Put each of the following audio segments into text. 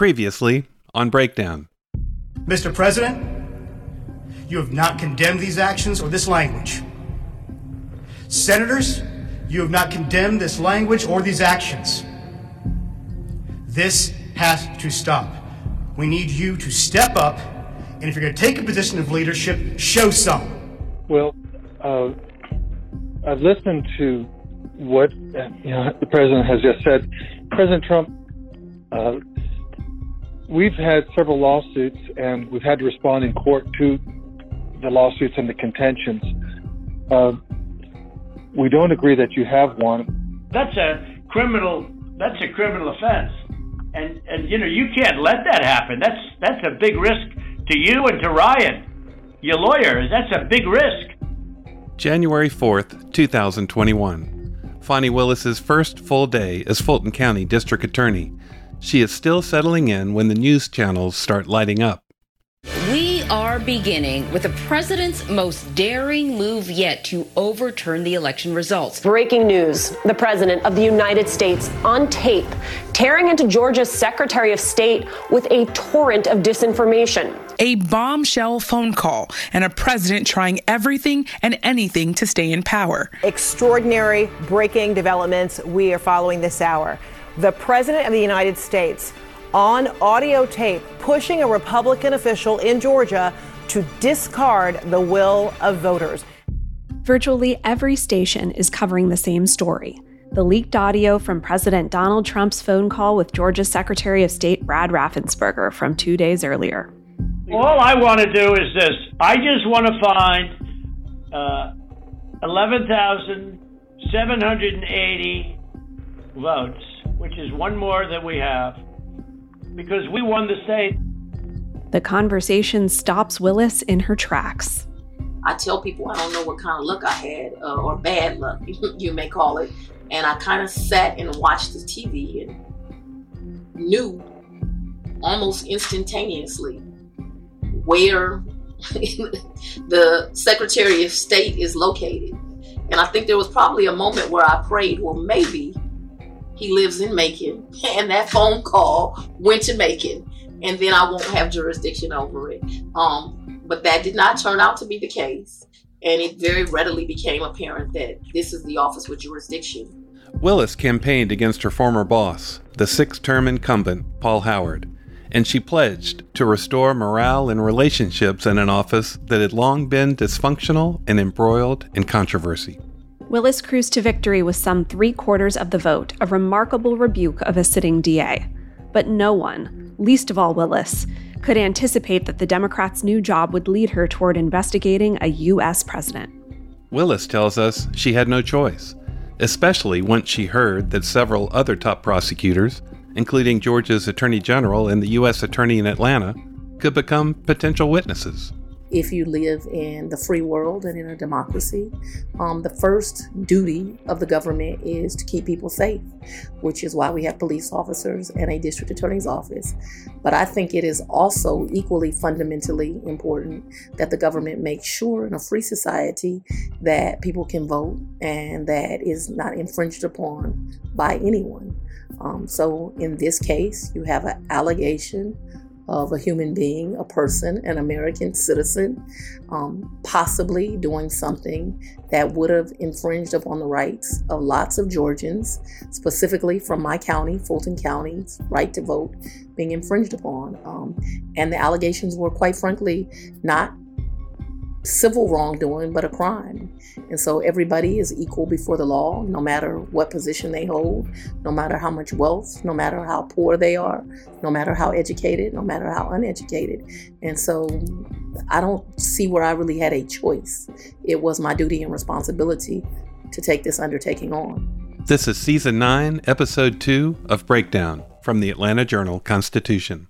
Previously on Breakdown. Mr. President, you have not condemned these actions or this language. Senators, you have not condemned this language or these actions. This has to stop. We need you to step up, and if you're going to take a position of leadership, show some. Well, uh, I've listened to what uh, you know, the president has just said. President Trump, uh, we've had several lawsuits, and we've had to respond in court to the lawsuits and the contentions. Uh, we don't agree that you have one. That's a criminal. That's a criminal offense, and and you know you can't let that happen. That's that's a big risk to you and to Ryan, your lawyer. That's a big risk. January 4th, 2021. Fani Willis's first full day as Fulton County District Attorney. She is still settling in when the news channels start lighting up. We are beginning with the president's most daring move yet to overturn the election results. Breaking news the president of the United States on tape tearing into Georgia's Secretary of State with a torrent of disinformation. A bombshell phone call, and a president trying everything and anything to stay in power. Extraordinary breaking developments we are following this hour. The president of the United States on audio tape pushing a Republican official in Georgia to discard the will of voters. Virtually every station is covering the same story the leaked audio from President Donald Trump's phone call with Georgia's Secretary of State Brad Raffensperger from two days earlier. All I want to do is this I just want to find uh, 11,780 votes, which is one more that we have because we won the state. The conversation stops Willis in her tracks. I tell people I don't know what kind of luck I had, uh, or bad luck, you may call it. And I kind of sat and watched the TV and knew almost instantaneously where the Secretary of State is located. And I think there was probably a moment where I prayed, well, maybe he lives in Macon, and that phone call went to Macon, and then I won't have jurisdiction over it. Um, but that did not turn out to be the case, and it very readily became apparent that this is the office with jurisdiction. Willis campaigned against her former boss, the six term incumbent, Paul Howard, and she pledged to restore morale and relationships in an office that had long been dysfunctional and embroiled in controversy. Willis cruised to victory with some three quarters of the vote, a remarkable rebuke of a sitting DA. But no one, least of all Willis, could anticipate that the Democrats' new job would lead her toward investigating a U.S. president. Willis tells us she had no choice, especially once she heard that several other top prosecutors, including Georgia's Attorney General and the U.S. Attorney in Atlanta, could become potential witnesses if you live in the free world and in a democracy, um, the first duty of the government is to keep people safe, which is why we have police officers and a district attorney's office. But I think it is also equally fundamentally important that the government makes sure in a free society that people can vote and that is not infringed upon by anyone. Um, so in this case, you have an allegation of a human being, a person, an American citizen, um, possibly doing something that would have infringed upon the rights of lots of Georgians, specifically from my county, Fulton County's right to vote being infringed upon. Um, and the allegations were, quite frankly, not civil wrongdoing, but a crime. And so everybody is equal before the law, no matter what position they hold, no matter how much wealth, no matter how poor they are, no matter how educated, no matter how uneducated. And so I don't see where I really had a choice. It was my duty and responsibility to take this undertaking on. This is Season 9, Episode 2 of Breakdown from the Atlanta Journal Constitution.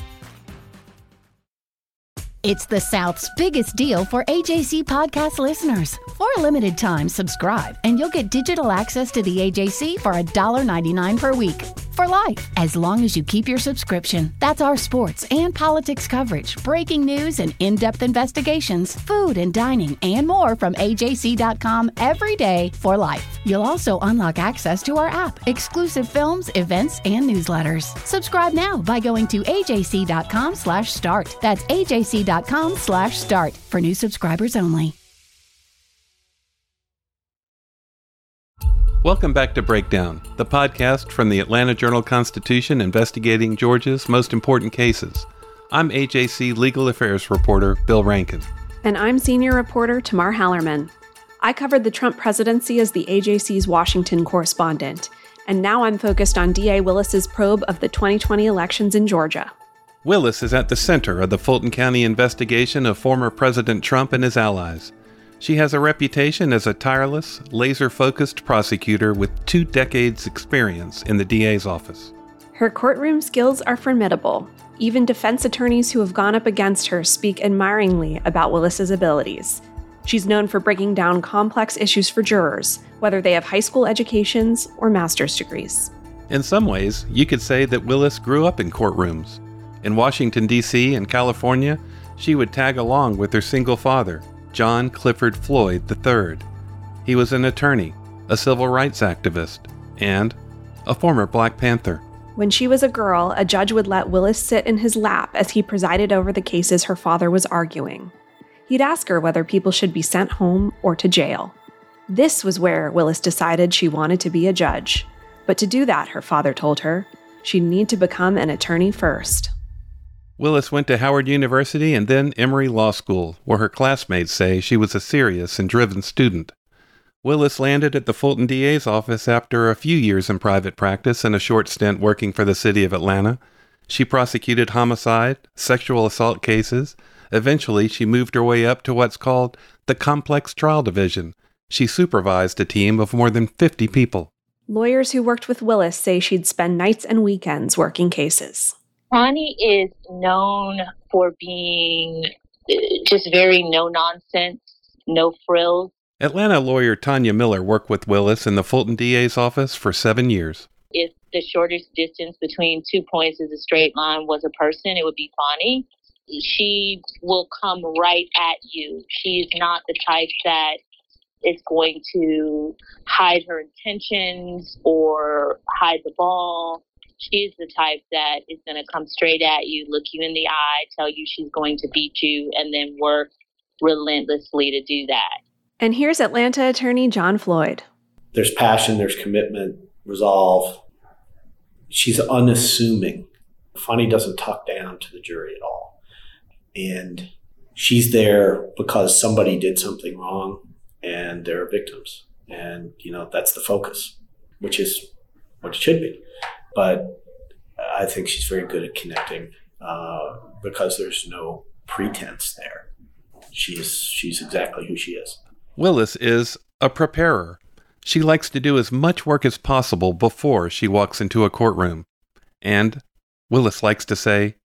It's the South's biggest deal for AJC podcast listeners. For a limited time, subscribe and you'll get digital access to the AJC for $1.99 per week. For life, as long as you keep your subscription. That's our sports and politics coverage, breaking news and in depth investigations, food and dining, and more from AJC.com every day for life. You'll also unlock access to our app, exclusive films, events, and newsletters. Subscribe now by going to AJC.com slash start. That's AJC.com slash start for new subscribers only. Welcome back to Breakdown, the podcast from the Atlanta Journal Constitution investigating Georgia's most important cases. I'm AJC Legal Affairs reporter Bill Rankin. And I'm senior reporter Tamar Hallerman. I covered the Trump presidency as the AJC's Washington correspondent, and now I'm focused on DA Willis's probe of the 2020 elections in Georgia. Willis is at the center of the Fulton County investigation of former President Trump and his allies. She has a reputation as a tireless, laser focused prosecutor with two decades' experience in the DA's office. Her courtroom skills are formidable. Even defense attorneys who have gone up against her speak admiringly about Willis's abilities. She's known for breaking down complex issues for jurors, whether they have high school educations or master's degrees. In some ways, you could say that Willis grew up in courtrooms. In Washington, D.C. and California, she would tag along with her single father, John Clifford Floyd III. He was an attorney, a civil rights activist, and a former Black Panther. When she was a girl, a judge would let Willis sit in his lap as he presided over the cases her father was arguing. He'd ask her whether people should be sent home or to jail. This was where Willis decided she wanted to be a judge. But to do that, her father told her, she'd need to become an attorney first. Willis went to Howard University and then Emory Law School, where her classmates say she was a serious and driven student. Willis landed at the Fulton DA's office after a few years in private practice and a short stint working for the city of Atlanta. She prosecuted homicide, sexual assault cases. Eventually, she moved her way up to what's called the Complex Trial Division. She supervised a team of more than 50 people. Lawyers who worked with Willis say she'd spend nights and weekends working cases. Fani is known for being uh, just very no nonsense, no frills. Atlanta lawyer Tanya Miller worked with Willis in the Fulton DA's office for seven years. If the shortest distance between two points is a straight line was a person, it would be Fani. She will come right at you. She's not the type that is going to hide her intentions or hide the ball she's the type that is going to come straight at you, look you in the eye, tell you she's going to beat you, and then work relentlessly to do that. And here's Atlanta attorney John Floyd. There's passion, there's commitment, resolve. She's unassuming. Fani doesn't talk down to the jury at all. And she's there because somebody did something wrong and there are victims. And, you know, that's the focus, which is what it should be but I think she's very good at connecting uh, because there's no pretense there. She's she's exactly who she is. Willis is a preparer. She likes to do as much work as possible before she walks into a courtroom. And Willis likes to say,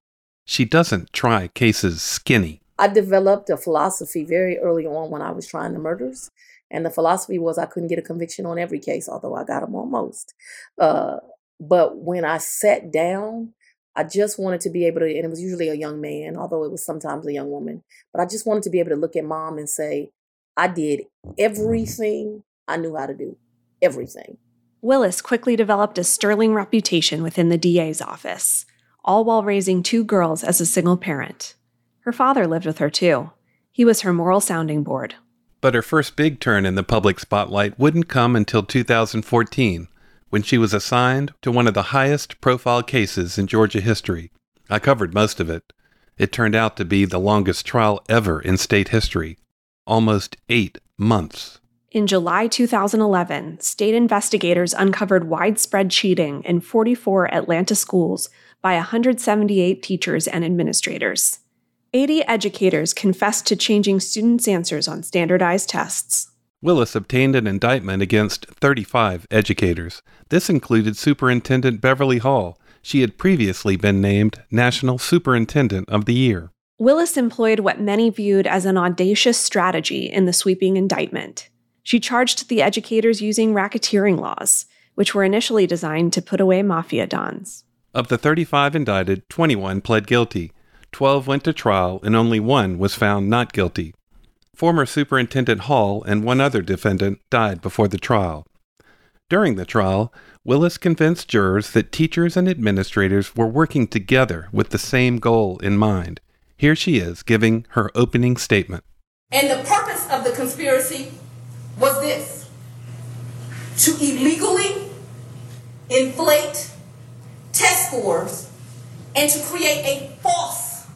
she doesn't try cases skinny. I developed a philosophy very early on when I was trying the murders. And the philosophy was I couldn't get a conviction on every case, although I got them on most. Uh, but when I sat down, I just wanted to be able to, and it was usually a young man, although it was sometimes a young woman, but I just wanted to be able to look at mom and say, I did everything I knew how to do. Everything. Willis quickly developed a sterling reputation within the DA's office, all while raising two girls as a single parent. Her father lived with her too. He was her moral sounding board. But her first big turn in the public spotlight wouldn't come until 2014 when she was assigned to one of the highest profile cases in Georgia history. I covered most of it. It turned out to be the longest trial ever in state history almost eight months. In July 2011, state investigators uncovered widespread cheating in 44 Atlanta schools by 178 teachers and administrators. 80 educators confessed to changing students' answers on standardized tests. Willis obtained an indictment against 35 educators. This included Superintendent Beverly Hall. She had previously been named National Superintendent of the Year. Willis employed what many viewed as an audacious strategy in the sweeping indictment. She charged the educators using racketeering laws, which were initially designed to put away mafia dons. Of the 35 indicted, 21 pled guilty, 12 went to trial, and only one was found not guilty. Former Superintendent Hall and one other defendant died before the trial. During the trial, Willis convinced jurors that teachers and administrators were working together with the same goal in mind. Here she is giving her opening statement. And the purpose of the conspiracy was this to illegally inflate test scores and to create a false,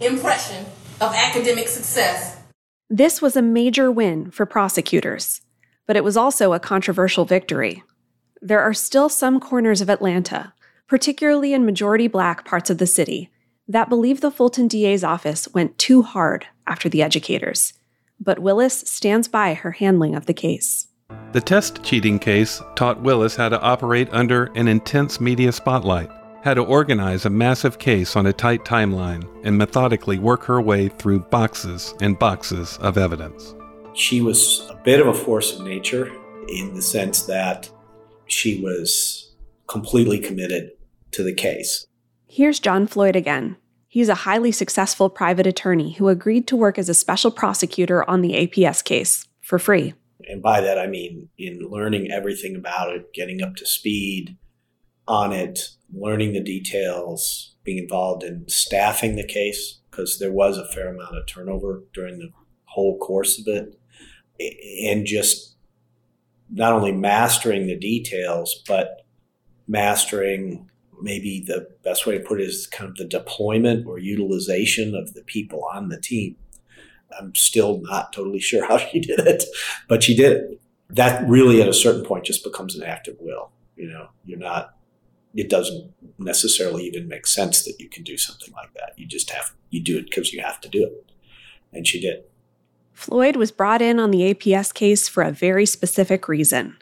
impression of academic success. This was a major win for prosecutors, but it was also a controversial victory. There are still some corners of Atlanta, particularly in majority black parts of the city, that believe the Fulton DA's office went too hard after the educators. But Willis stands by her handling of the case. The test cheating case taught Willis how to operate under an intense media spotlight, how to organize a massive case on a tight timeline, and methodically work her way through boxes and boxes of evidence. She was a bit of a force of nature in the sense that she was completely committed to the case. Here's John Floyd again. He's a highly successful private attorney who agreed to work as a special prosecutor on the APS case for free. And by that, I mean in learning everything about it, getting up to speed on it, learning the details, being involved in staffing the case, because there was a fair amount of turnover during the whole course of it, and just not only mastering the details, but mastering maybe the best way to put it is kind of the deployment or utilization of the people on the team. I'm still not totally sure how she did it, but she did it. That really, at a certain point, just becomes an act of will. You know, you're not. It doesn't necessarily even make sense that you can do something like that. You just have you do it because you have to do it, and she did. Floyd was brought in on the APS case for a very specific reason.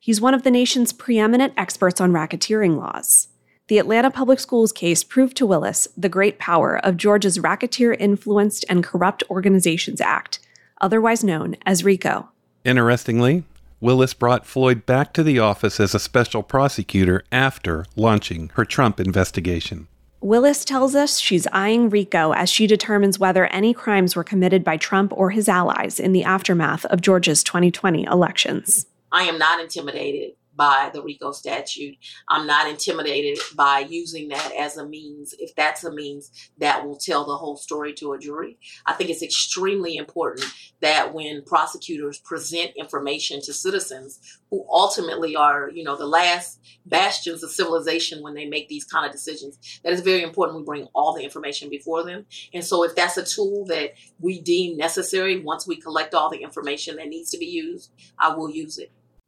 He's one of the nation's preeminent experts on racketeering laws. The Atlanta Public Schools case proved to Willis the great power of Georgia's Racketeer Influenced and Corrupt Organizations Act, otherwise known as RICO. Interestingly, Willis brought Floyd back to the office as a special prosecutor after launching her Trump investigation. Willis tells us she's eyeing RICO as she determines whether any crimes were committed by Trump or his allies in the aftermath of Georgia's 2020 elections. I am not intimidated by the RICO statute. I'm not intimidated by using that as a means, if that's a means that will tell the whole story to a jury. I think it's extremely important that when prosecutors present information to citizens who ultimately are, you know, the last bastions of civilization when they make these kind of decisions, that it's very important we bring all the information before them. And so if that's a tool that we deem necessary once we collect all the information that needs to be used, I will use it.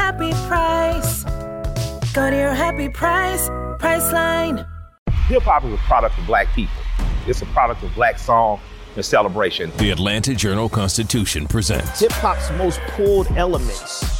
happy price. Go to your happy price, Priceline. Hip hop is a product of black people. It's a product of black song and celebration. The Atlanta Journal Constitution presents Hip hop's most pulled elements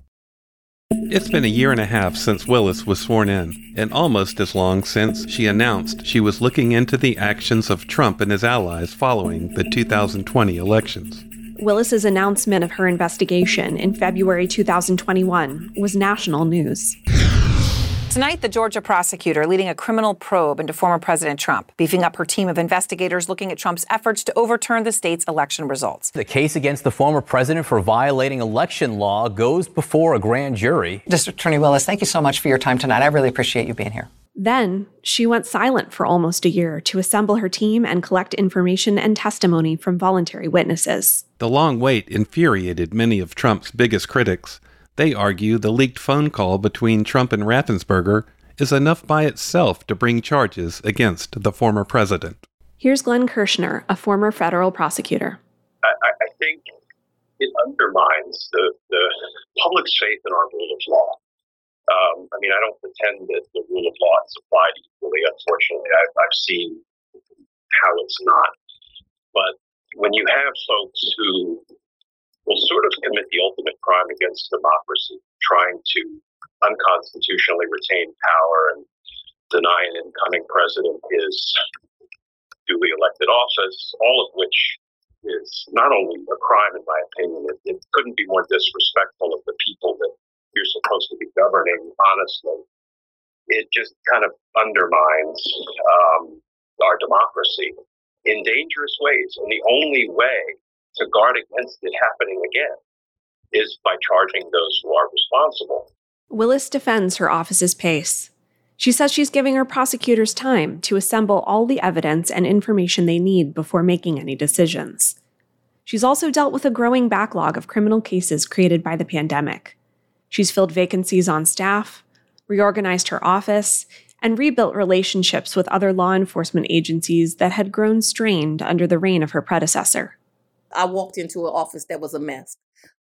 It's been a year and a half since Willis was sworn in, and almost as long since she announced she was looking into the actions of Trump and his allies following the 2020 elections. Willis's announcement of her investigation in February 2021 was national news. Tonight, the Georgia prosecutor leading a criminal probe into former President Trump, beefing up her team of investigators looking at Trump's efforts to overturn the state's election results. The case against the former president for violating election law goes before a grand jury. District Attorney Willis, thank you so much for your time tonight. I really appreciate you being here. Then, she went silent for almost a year to assemble her team and collect information and testimony from voluntary witnesses. The long wait infuriated many of Trump's biggest critics. They argue the leaked phone call between Trump and Raffensperger is enough by itself to bring charges against the former president. Here's Glenn Kirschner, a former federal prosecutor. I, I think it undermines the, the public's faith in our rule of law. Um, I mean, I don't pretend that the rule of law is applied equally. Unfortunately, I've, I've seen how it's not. But when you have folks who will sort of commit the ultimate crime against democracy, trying to unconstitutionally retain power and deny an incoming president his duly elected office, all of which is not only a crime, in my opinion, it, it couldn't be more disrespectful of the people that you're supposed to be governing, honestly. It just kind of undermines um, our democracy in dangerous ways. And the only way to guard against it happening again is by charging those who are responsible. Willis defends her office's pace. She says she's giving her prosecutors time to assemble all the evidence and information they need before making any decisions. She's also dealt with a growing backlog of criminal cases created by the pandemic. She's filled vacancies on staff, reorganized her office, and rebuilt relationships with other law enforcement agencies that had grown strained under the reign of her predecessor. I walked into an office that was a mess.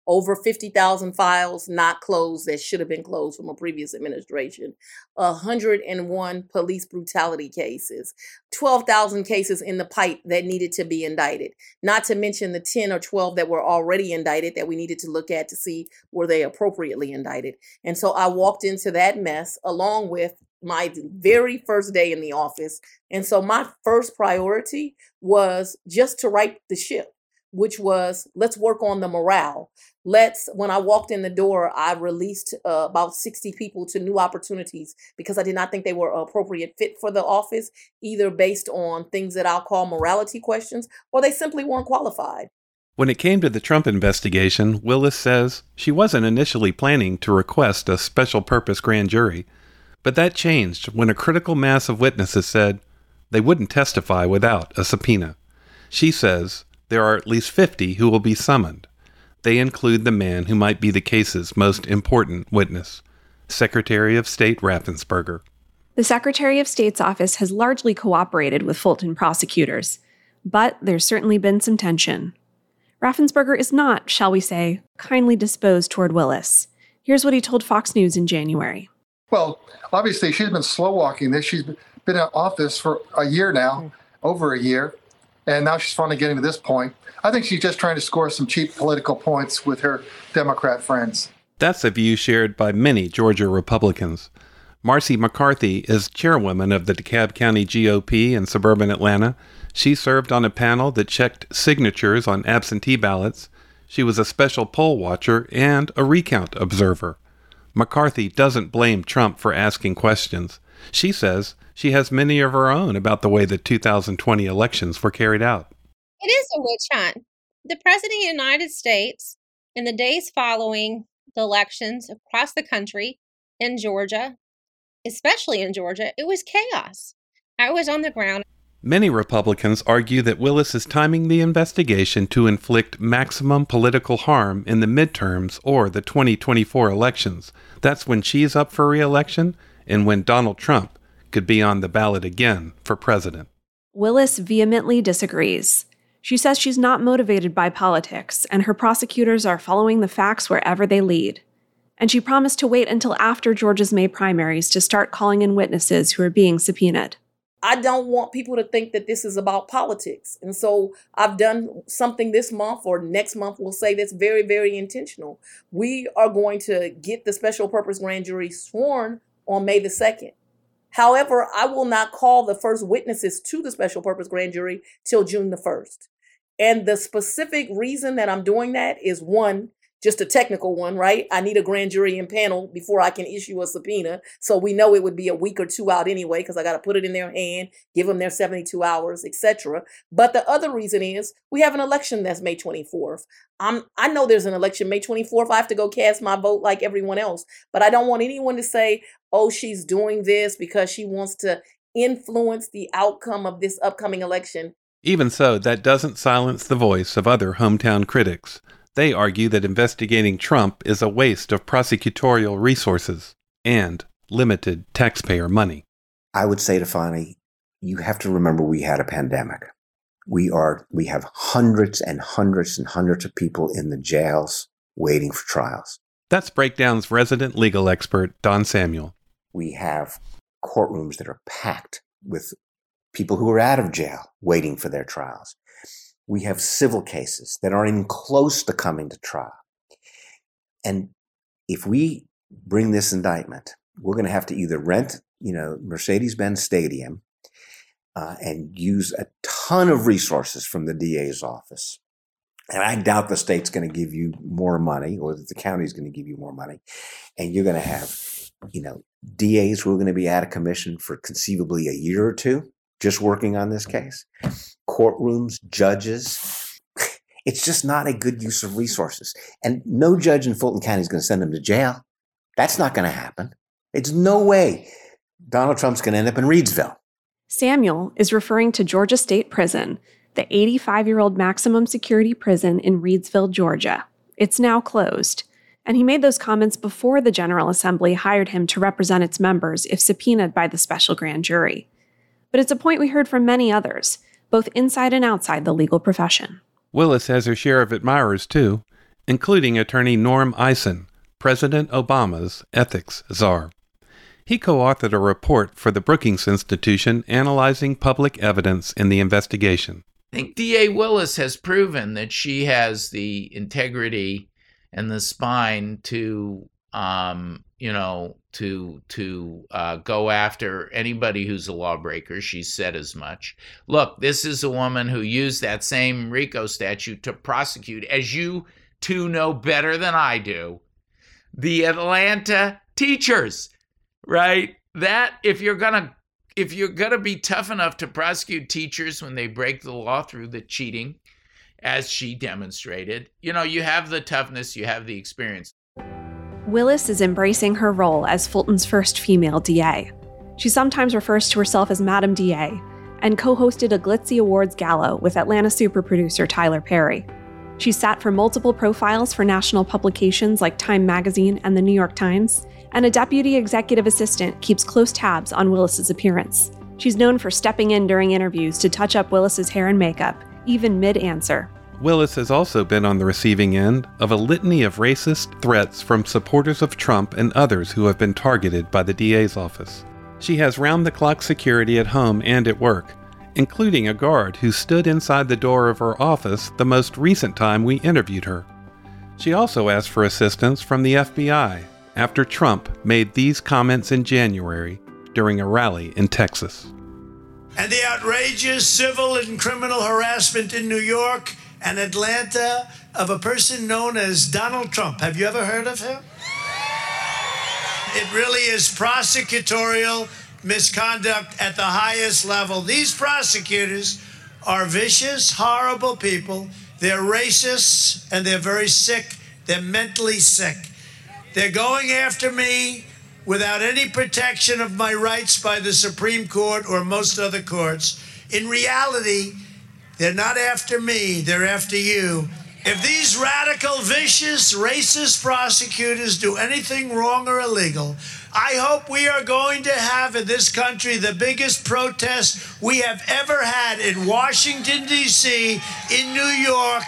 Over 50,000 files not closed that should have been closed from a previous administration. 101 police brutality cases. 12,000 cases in the pipe that needed to be indicted. Not to mention the 10 or 12 that were already indicted that we needed to look at to see were they appropriately indicted. And so I walked into that mess along with my very first day in the office. And so my first priority was just to right the ship which was let's work on the morale. Let's, when I walked in the door, I released uh, about 60 people to new opportunities because I did not think they were appropriate fit for the office, either based on things that I'll call morality questions or they simply weren't qualified. When it came to the Trump investigation, Willis says she wasn't initially planning to request a special purpose grand jury, but that changed when a critical mass of witnesses said they wouldn't testify without a subpoena. She says there are at least 50 who will be summoned. They include the man who might be the case's most important witness, Secretary of State Raffensperger. The Secretary of State's office has largely cooperated with Fulton prosecutors, but there's certainly been some tension. Raffensperger is not, shall we say, kindly disposed toward Willis. Here's what he told Fox News in January. Well, obviously, she's been slow walking this. She's been in office for a year now, over a year and now she's finally getting to this point. I think she's just trying to score some cheap political points with her Democrat friends. That's a view shared by many Georgia Republicans. Marci McCarthy is chairwoman of the DeKalb County GOP in suburban Atlanta. She served on a panel that checked signatures on absentee ballots. She was a special poll watcher and a recount observer. McCarthy doesn't blame Trump for asking questions. She says she has many of her own about the way the 2020 elections were carried out. It is a witch hunt. The President of the United States, in the days following the elections across the country, in Georgia, especially in Georgia, it was chaos. I was on the ground. Many Republicans argue that Willis is timing the investigation to inflict maximum political harm in the midterms or the 2024 elections. That's when she's up for re election and when Donald Trump could be on the ballot again for president. Willis vehemently disagrees. She says she's not motivated by politics, and her prosecutors are following the facts wherever they lead. And she promised to wait until after Georgia's May primaries to start calling in witnesses who are being subpoenaed. I don't want people to think that this is about politics. And so I've done something this month or next month, we'll say that's very, very intentional. We are going to get the special purpose grand jury sworn on May the 2nd. However, I will not call the first witnesses to the special purpose grand jury till June the 1st. And the specific reason that I'm doing that is one, just a technical one, right? I need a grand jury impanel before I can issue a subpoena. So we know it would be a week or two out anyway, because I got to put it in their hand, give them their 72 hours, etc. But the other reason is we have an election that's May 24th. I'm I know there's an election May 24th. I have to go cast my vote like everyone else. But I don't want anyone to say, oh, she's doing this because she wants to influence the outcome of this upcoming election. Even so, that doesn't silence the voice of other hometown critics. They argue that investigating Trump is a waste of prosecutorial resources and limited taxpayer money. I would say to Fani, you have to remember we had a pandemic. We are we have hundreds and hundreds and hundreds of people in the jails waiting for trials. That's Breakdown's resident legal expert, Don Samuel. We have courtrooms that are packed with people who are out of jail waiting for their trials. We have civil cases that aren't even close to coming to trial. And if we bring this indictment, we're going to have to either rent, you know, Mercedes-Benz Stadium uh, and use a ton of resources from the DA's office. And I doubt the state's going to give you more money or that the county's going to give you more money. And you're going to have, you know, DAs who are going to be out of commission for conceivably a year or two just working on this case courtrooms, judges. It's just not a good use of resources. And no judge in Fulton County is going to send them to jail. That's not going to happen. It's no way Donald Trump's going to end up in Reidsville. Samuel is referring to Georgia State Prison, the 85 year old maximum security prison in Reidsville, Georgia. It's now closed. And he made those comments before the General Assembly hired him to represent its members if subpoenaed by the special grand jury. But it's a point we heard from many others both inside and outside the legal profession. Willis has her share of admirers, too, including attorney Norm Eisen, President Obama's ethics czar. He co authored a report for the Brookings Institution analyzing public evidence in the investigation. I think D.A. Willis has proven that she has the integrity and the spine to um, you know, to to uh, go after anybody who's a lawbreaker. She said as much. Look, this is a woman who used that same RICO statute to prosecute, as you two know better than I do, the Atlanta teachers, right? That if you're gonna if you're gonna be tough enough to prosecute teachers when they break the law through the cheating, as she demonstrated, you know, you have the toughness, you have the experience. Willis is embracing her role as Fulton's first female DA. She sometimes refers to herself as Madam DA and co hosted a glitzy awards gala with Atlanta super producer Tyler Perry. She sat for multiple profiles for national publications like Time Magazine and the New York Times, and a deputy executive assistant keeps close tabs on Willis's appearance. She's known for stepping in during interviews to touch up Willis's hair and makeup, even mid answer. Willis has also been on the receiving end of a litany of racist threats from supporters of Trump and others who have been targeted by the DA's office. She has round the clock security at home and at work, including a guard who stood inside the door of her office the most recent time we interviewed her. She also asked for assistance from the FBI after Trump made these comments in January during a rally in Texas. And the outrageous civil and criminal harassment in New York and Atlanta of a person known as Donald Trump. Have you ever heard of him? It really is prosecutorial misconduct at the highest level. These prosecutors are vicious, horrible people. They're racists and they're very sick. They're mentally sick. They're going after me without any protection of my rights by the Supreme Court or most other courts. In reality, they're not after me, they're after you. If these radical, vicious, racist prosecutors do anything wrong or illegal, I hope we are going to have in this country the biggest protest we have ever had in Washington, D.C., in New York,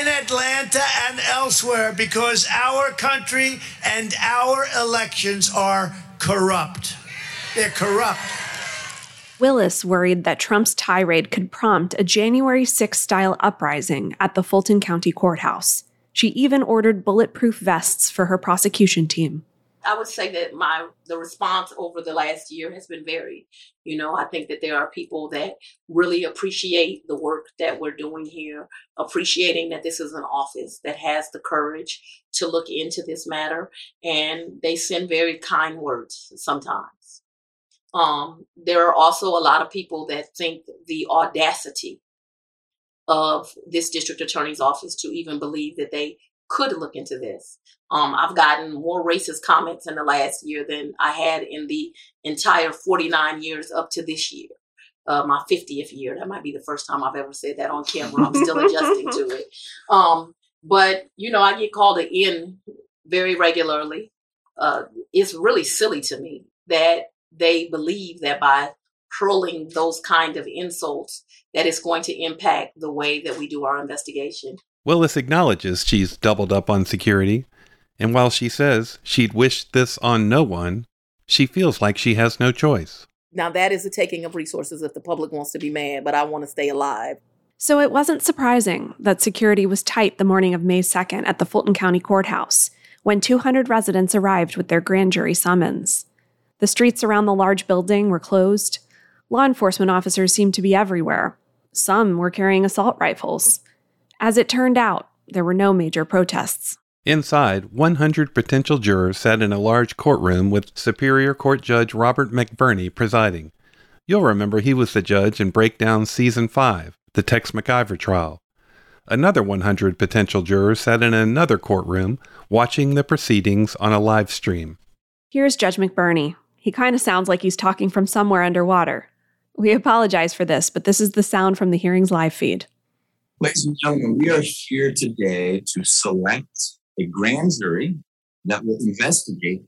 in Atlanta, and elsewhere because our country and our elections are corrupt. They're corrupt. Willis worried that Trump's tirade could prompt a January 6 style uprising at the Fulton County Courthouse. She even ordered bulletproof vests for her prosecution team. I would say that my the response over the last year has been varied. You know, I think that there are people that really appreciate the work that we're doing here, appreciating that this is an office that has the courage to look into this matter, and they send very kind words sometimes. Um, there are also a lot of people that think the audacity of this district attorney's office to even believe that they could look into this. Um, I've gotten more racist comments in the last year than I had in the entire 49 years up to this year, uh, my 50th year. That might be the first time I've ever said that on camera. I'm still adjusting to it. Um, but, you know, I get called an in very regularly. Uh, it's really silly to me that they believe that by hurling those kind of insults that it's going to impact the way that we do our investigation. Willis acknowledges she's doubled up on security, and while she says she'd wish this on no one, she feels like she has no choice. Now, that is the taking of resources if the public wants to be mad, but I want to stay alive. So it wasn't surprising that security was tight the morning of May 2nd at the Fulton County Courthouse when 200 residents arrived with their grand jury summons. The streets around the large building were closed. Law enforcement officers seemed to be everywhere. Some were carrying assault rifles. As it turned out, there were no major protests. Inside, 100 potential jurors sat in a large courtroom with Superior Court Judge Robert McBurney presiding. You'll remember he was the judge in Breakdown Season 5, the Tex McIver trial. Another 100 potential jurors sat in another courtroom watching the proceedings on a live stream. Here's Judge McBurney. He kind of sounds like he's talking from somewhere underwater. We apologize for this, but this is the sound from the hearing's live feed. Ladies and gentlemen, we are here today to select a grand jury that will investigate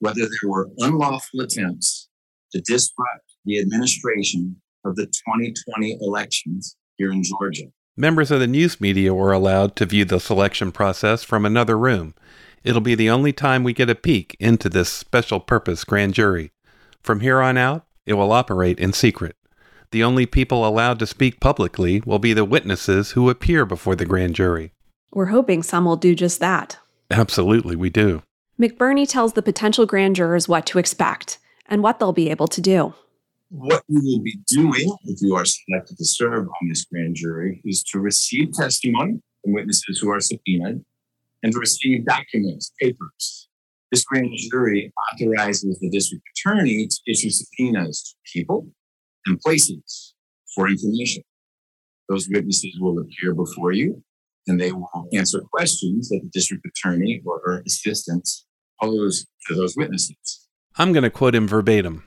whether there were unlawful attempts to disrupt the administration of the 2020 elections here in Georgia. Members of the news media were allowed to view the selection process from another room. It'll be the only time we get a peek into this special purpose grand jury. From here on out, it will operate in secret. The only people allowed to speak publicly will be the witnesses who appear before the grand jury. We're hoping some will do just that. Absolutely, we do. McBurney tells the potential grand jurors what to expect and what they'll be able to do. What you will be doing if you are selected to serve on this grand jury is to receive testimony from witnesses who are subpoenaed and to receive documents, papers. This grand jury authorizes the district attorney to issue subpoenas to people and places for information. Those witnesses will appear before you and they will answer questions that the district attorney or her assistants pose to those witnesses. I'm going to quote him verbatim.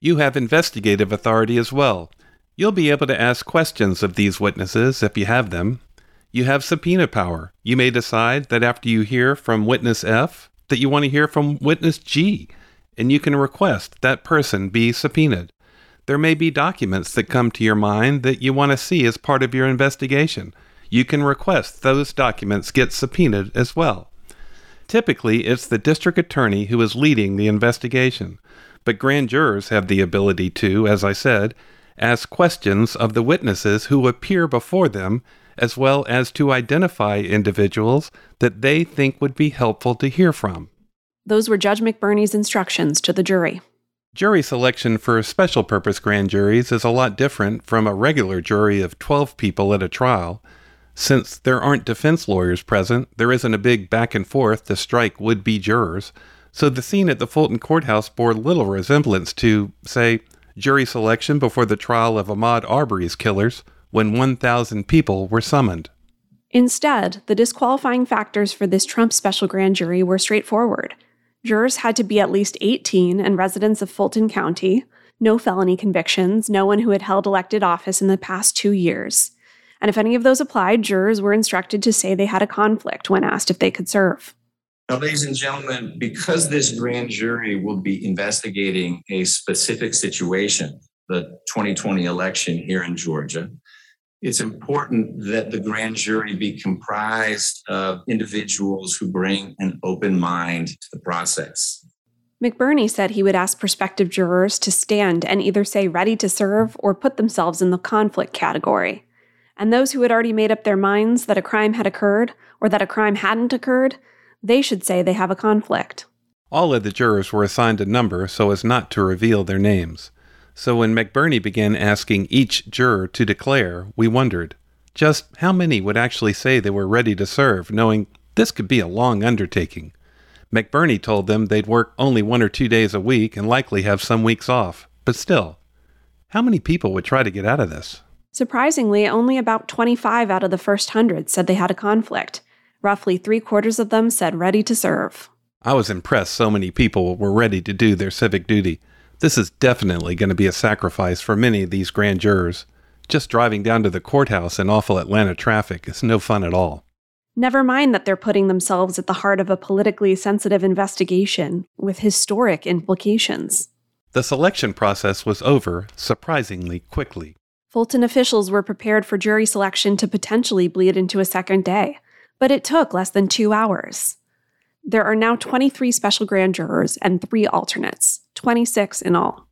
You have investigative authority as well. You'll be able to ask questions of these witnesses if you have them. You have subpoena power. You may decide that after you hear from witness F, that you want to hear from witness G, and you can request that person be subpoenaed. There may be documents that come to your mind that you want to see as part of your investigation. You can request those documents get subpoenaed as well. Typically, it's the district attorney who is leading the investigation, but grand jurors have the ability to, as I said, ask questions of the witnesses who appear before them, as well as to identify individuals that they think would be helpful to hear from. Those were Judge McBurney's instructions to the jury. Jury selection for special purpose grand juries is a lot different from a regular jury of 12 people at a trial. Since there aren't defense lawyers present, there isn't a big back and forth to strike would be jurors, so the scene at the Fulton Courthouse bore little resemblance to, say, jury selection before the trial of Ahmaud Arbery's killers when 1,000 people were summoned. Instead, the disqualifying factors for this Trump special grand jury were straightforward. Jurors had to be at least 18 and residents of Fulton County, no felony convictions, no one who had held elected office in the past two years. And if any of those applied, jurors were instructed to say they had a conflict when asked if they could serve. Now, ladies and gentlemen, because this grand jury will be investigating a specific situation, the 2020 election here in Georgia, it's important that the grand jury be comprised of individuals who bring an open mind to the process. McBurney said he would ask prospective jurors to stand and either say ready to serve or put themselves in the conflict category. And those who had already made up their minds that a crime had occurred or that a crime hadn't occurred, they should say they have a conflict. All of the jurors were assigned a number so as not to reveal their names. So when McBurney began asking each juror to declare, we wondered just how many would actually say they were ready to serve, knowing this could be a long undertaking. McBurney told them they'd work only one or two days a week and likely have some weeks off. But still, how many people would try to get out of this? Surprisingly, only about 25 out of the first hundred said they had a conflict. Roughly three quarters of them said ready to serve. I was impressed so many people were ready to do their civic duty. This is definitely going to be a sacrifice for many of these grand jurors. Just driving down to the courthouse in awful Atlanta traffic is no fun at all. Never mind that they're putting themselves at the heart of a politically sensitive investigation with historic implications. The selection process was over surprisingly quickly. Fulton officials were prepared for jury selection to potentially bleed into a second day, but it took less than two hours. There are now 23 special grand jurors and three alternates, 26 in all.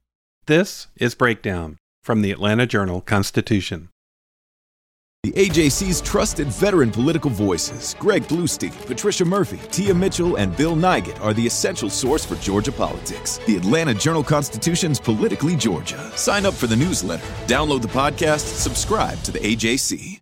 This is Breakdown from the Atlanta Journal Constitution. The AJC's trusted veteran political voices, Greg Bluestein, Patricia Murphy, Tia Mitchell, and Bill Nigut, are the essential source for Georgia politics. The Atlanta Journal Constitution's Politically Georgia. Sign up for the newsletter, download the podcast, subscribe to the AJC.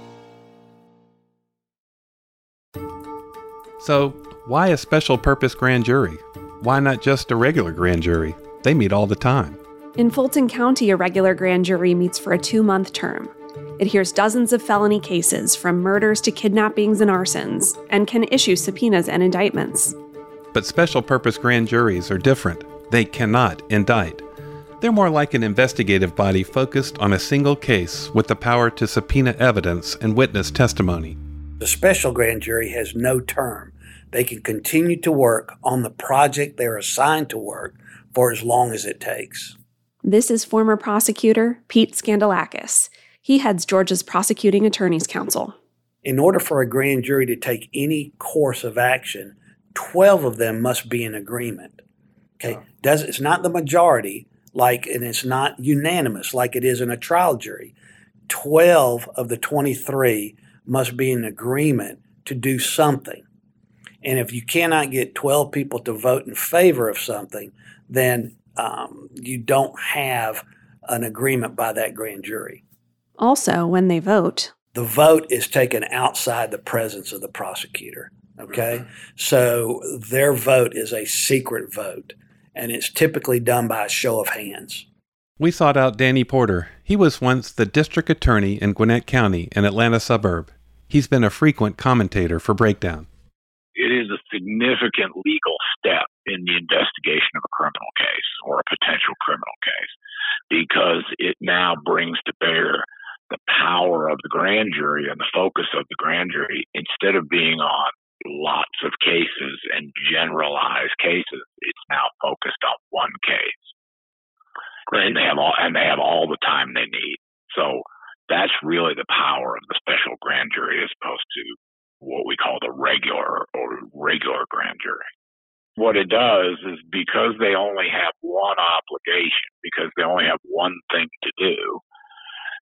So, why a special purpose grand jury? Why not just a regular grand jury? They meet all the time. In Fulton County, a regular grand jury meets for a two month term. It hears dozens of felony cases, from murders to kidnappings and arsons, and can issue subpoenas and indictments. But special purpose grand juries are different. They cannot indict. They're more like an investigative body focused on a single case with the power to subpoena evidence and witness testimony. The special grand jury has no term. They can continue to work on the project they're assigned to work for as long as it takes. This is former prosecutor Pete Skandalakis. He heads Georgia's Prosecuting Attorneys Council. In order for a grand jury to take any course of action, 12 of them must be in agreement. Okay? Does it's not the majority like and it's not unanimous like it is in a trial jury. 12 of the 23 must be in agreement to do something. And if you cannot get 12 people to vote in favor of something, then um, you don't have an agreement by that grand jury. Also, when they vote, the vote is taken outside the presence of the prosecutor. Okay. So their vote is a secret vote, and it's typically done by a show of hands. We sought out Danny Porter. He was once the district attorney in Gwinnett County, an Atlanta suburb. He's been a frequent commentator for Breakdown. It is a significant legal step in the investigation of a criminal case or a potential criminal case because it now brings to bear the power of the grand jury and the focus of the grand jury instead of being on lots of cases and generalized cases it's now focused on one case Great. and they have all and they have all the time they need so that's really the power of the special grand jury as opposed to what we call the regular or regular grand jury what it does is because they only have one obligation because they only have one thing to do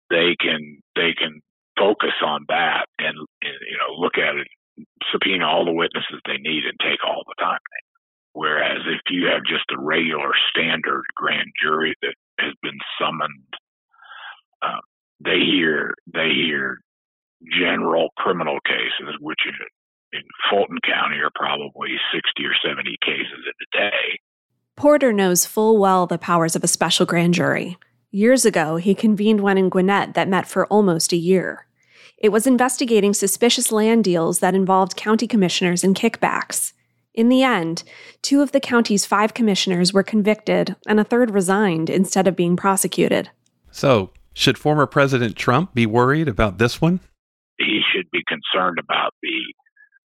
they can they can focus on that and, and you know look at it, subpoena all the witnesses they need and take all the time. Whereas if you have just a regular standard grand jury that has been summoned, um, they hear they hear general criminal cases, which in, in Fulton County are probably sixty or seventy cases in a day. Porter knows full well the powers of a special grand jury. Years ago, he convened one in Gwinnett that met for almost a year. It was investigating suspicious land deals that involved county commissioners and kickbacks. In the end, two of the county's five commissioners were convicted and a third resigned instead of being prosecuted. So, should former President Trump be worried about this one? He should be concerned about the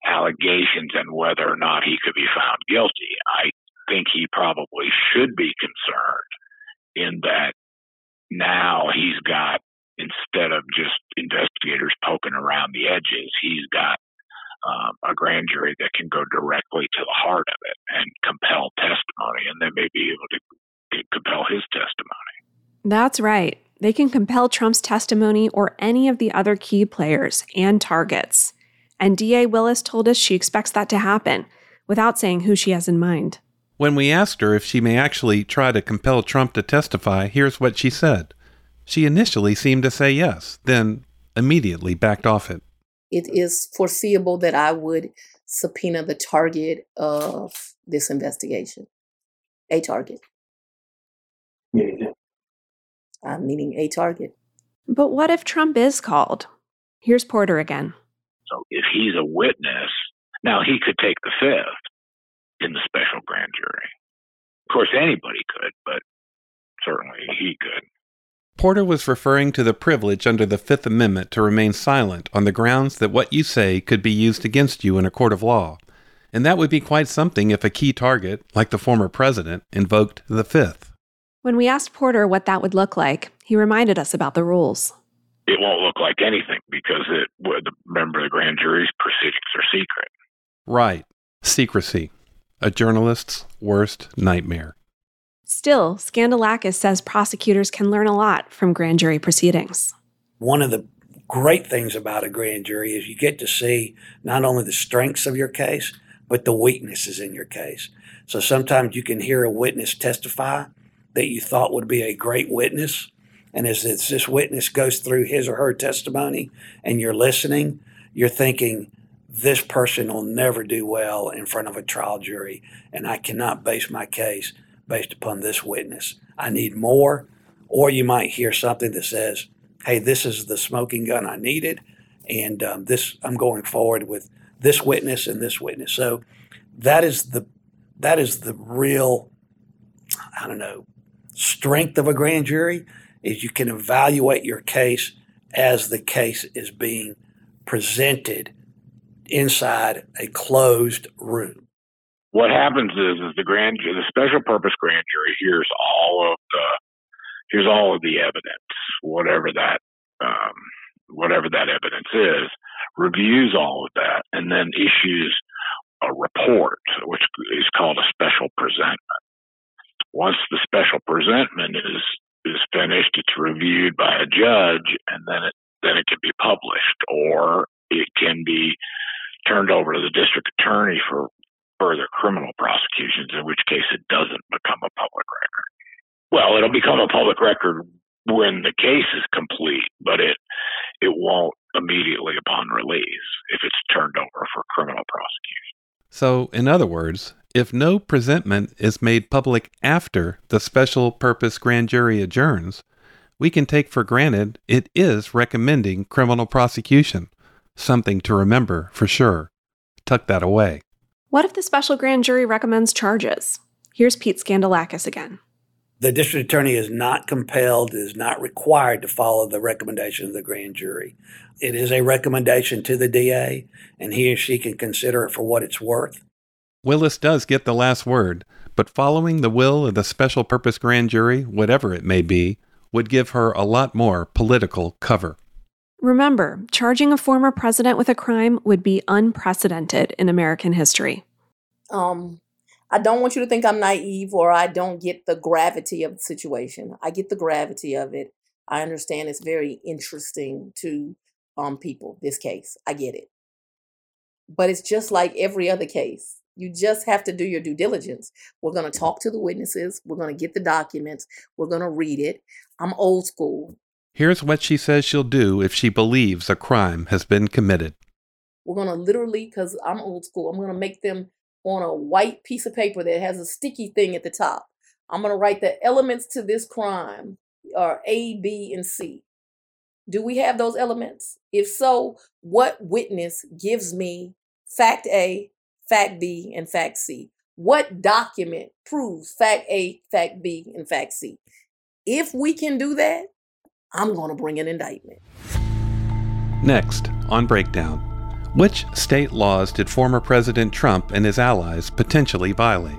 allegations and whether or not he could be found guilty. I think he probably should be concerned in that now he's got instead of just investigators poking around the edges, he's got um, a grand jury that can go directly to the heart of it and compel testimony, and they may be able to compel his testimony. That's right. They can compel Trump's testimony or any of the other key players and targets. And DA Willis told us she expects that to happen without saying who she has in mind. When we asked her if she may actually try to compel Trump to testify, here's what she said. She initially seemed to say yes, then immediately backed off it. It is foreseeable that I would subpoena the target of this investigation. A target. Yeah. I'm uh, meaning a target. But what if Trump is called? Here's Porter again. So if he's a witness, now he could take the fifth in the special grand jury. Of course, anybody could, but certainly he could. Porter was referring to the privilege under the Fifth Amendment to remain silent on the grounds that what you say could be used against you in a court of law. And that would be quite something if a key target, like the former president, invoked the Fifth. When we asked Porter what that would look like, he reminded us about the rules. It won't look like anything because it would remember the grand jury's proceedings are secret. Right. Secrecy. A journalist's worst nightmare. Still, Skandalakis says prosecutors can learn a lot from grand jury proceedings. One of the great things about a grand jury is you get to see not only the strengths of your case, but the weaknesses in your case. So sometimes you can hear a witness testify that you thought would be a great witness. And as this witness goes through his or her testimony and you're listening, you're thinking, this person will never do well in front of a trial jury, and I cannot base my case based upon this witness. I need more. Or you might hear something that says, hey, this is the smoking gun I needed, and um, this I'm going forward with this witness and this witness. So that is the that is the real I don't know strength of a grand jury is you can evaluate your case as the case is being presented inside a closed room what happens is, is the grand the special purpose grand jury hears all of the here's all of the evidence, whatever that um, whatever that evidence is, reviews all of that, and then issues a report, which is called a special presentment. Once the special presentment is is finished, it's reviewed by a judge, and then it then it can be published, or it can be turned over to the district attorney for further criminal prosecutions, in which case it doesn't become a public record. Well, it'll become a public record when the case is complete, but it it won't immediately upon release if it's turned over for criminal prosecution. So, in other words, if no presentment is made public after the special purpose grand jury adjourns, we can take for granted it is recommending criminal prosecution. Something to remember for sure. Tuck that away. What if the special grand jury recommends charges? Here's Pete Skandalakis again. The district attorney is not compelled, is not required to follow the recommendation of the grand jury. It is a recommendation to the DA, and he or she can consider it for what it's worth. Willis does get the last word, but following the will of the special purpose grand jury, whatever it may be, would give her a lot more political cover. Remember, charging a former president with a crime would be unprecedented in American history. Um, I don't want you to think I'm naive or I don't get the gravity of the situation. I get the gravity of it. I understand it's very interesting to um, people, this case. I get it. But it's just like every other case. You just have to do your due diligence. We're going to talk to the witnesses. We're going to get the documents. We're going to read it. I'm old school. Here's what she says she'll do if she believes a crime has been committed. We're going to literally, because I'm old school, I'm going to make them on a white piece of paper that has a sticky thing at the top. I'm going to write the elements to this crime are A, B, and C. Do we have those elements? If so, what witness gives me fact A, fact B, and fact C? What document proves fact A, fact B, and fact C? If we can do that, I'm going to bring an indictment. Next, on Breakdown Which state laws did former President Trump and his allies potentially violate?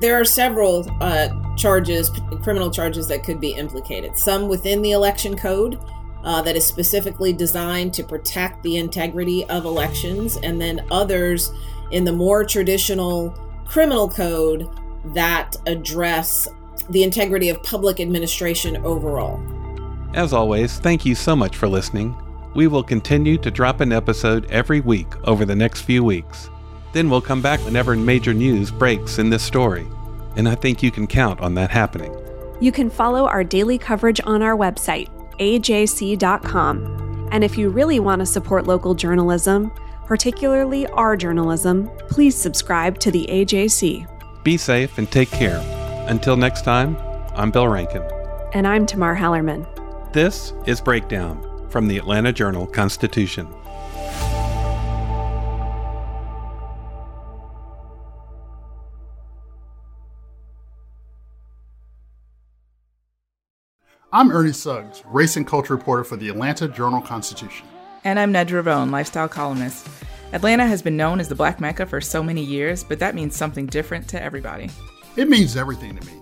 There are several uh, charges, criminal charges that could be implicated. Some within the election code uh, that is specifically designed to protect the integrity of elections, and then others in the more traditional criminal code that address the integrity of public administration overall. As always, thank you so much for listening. We will continue to drop an episode every week over the next few weeks. Then we'll come back whenever major news breaks in this story. And I think you can count on that happening. You can follow our daily coverage on our website, ajc.com. And if you really want to support local journalism, particularly our journalism, please subscribe to the AJC. Be safe and take care. Until next time, I'm Bill Rankin. And I'm Tamar Hallerman. This is Breakdown from the Atlanta Journal Constitution. I'm Ernie Suggs, race and culture reporter for the Atlanta Journal Constitution. And I'm Nedra Rhone, lifestyle columnist. Atlanta has been known as the Black Mecca for so many years, but that means something different to everybody. It means everything to me.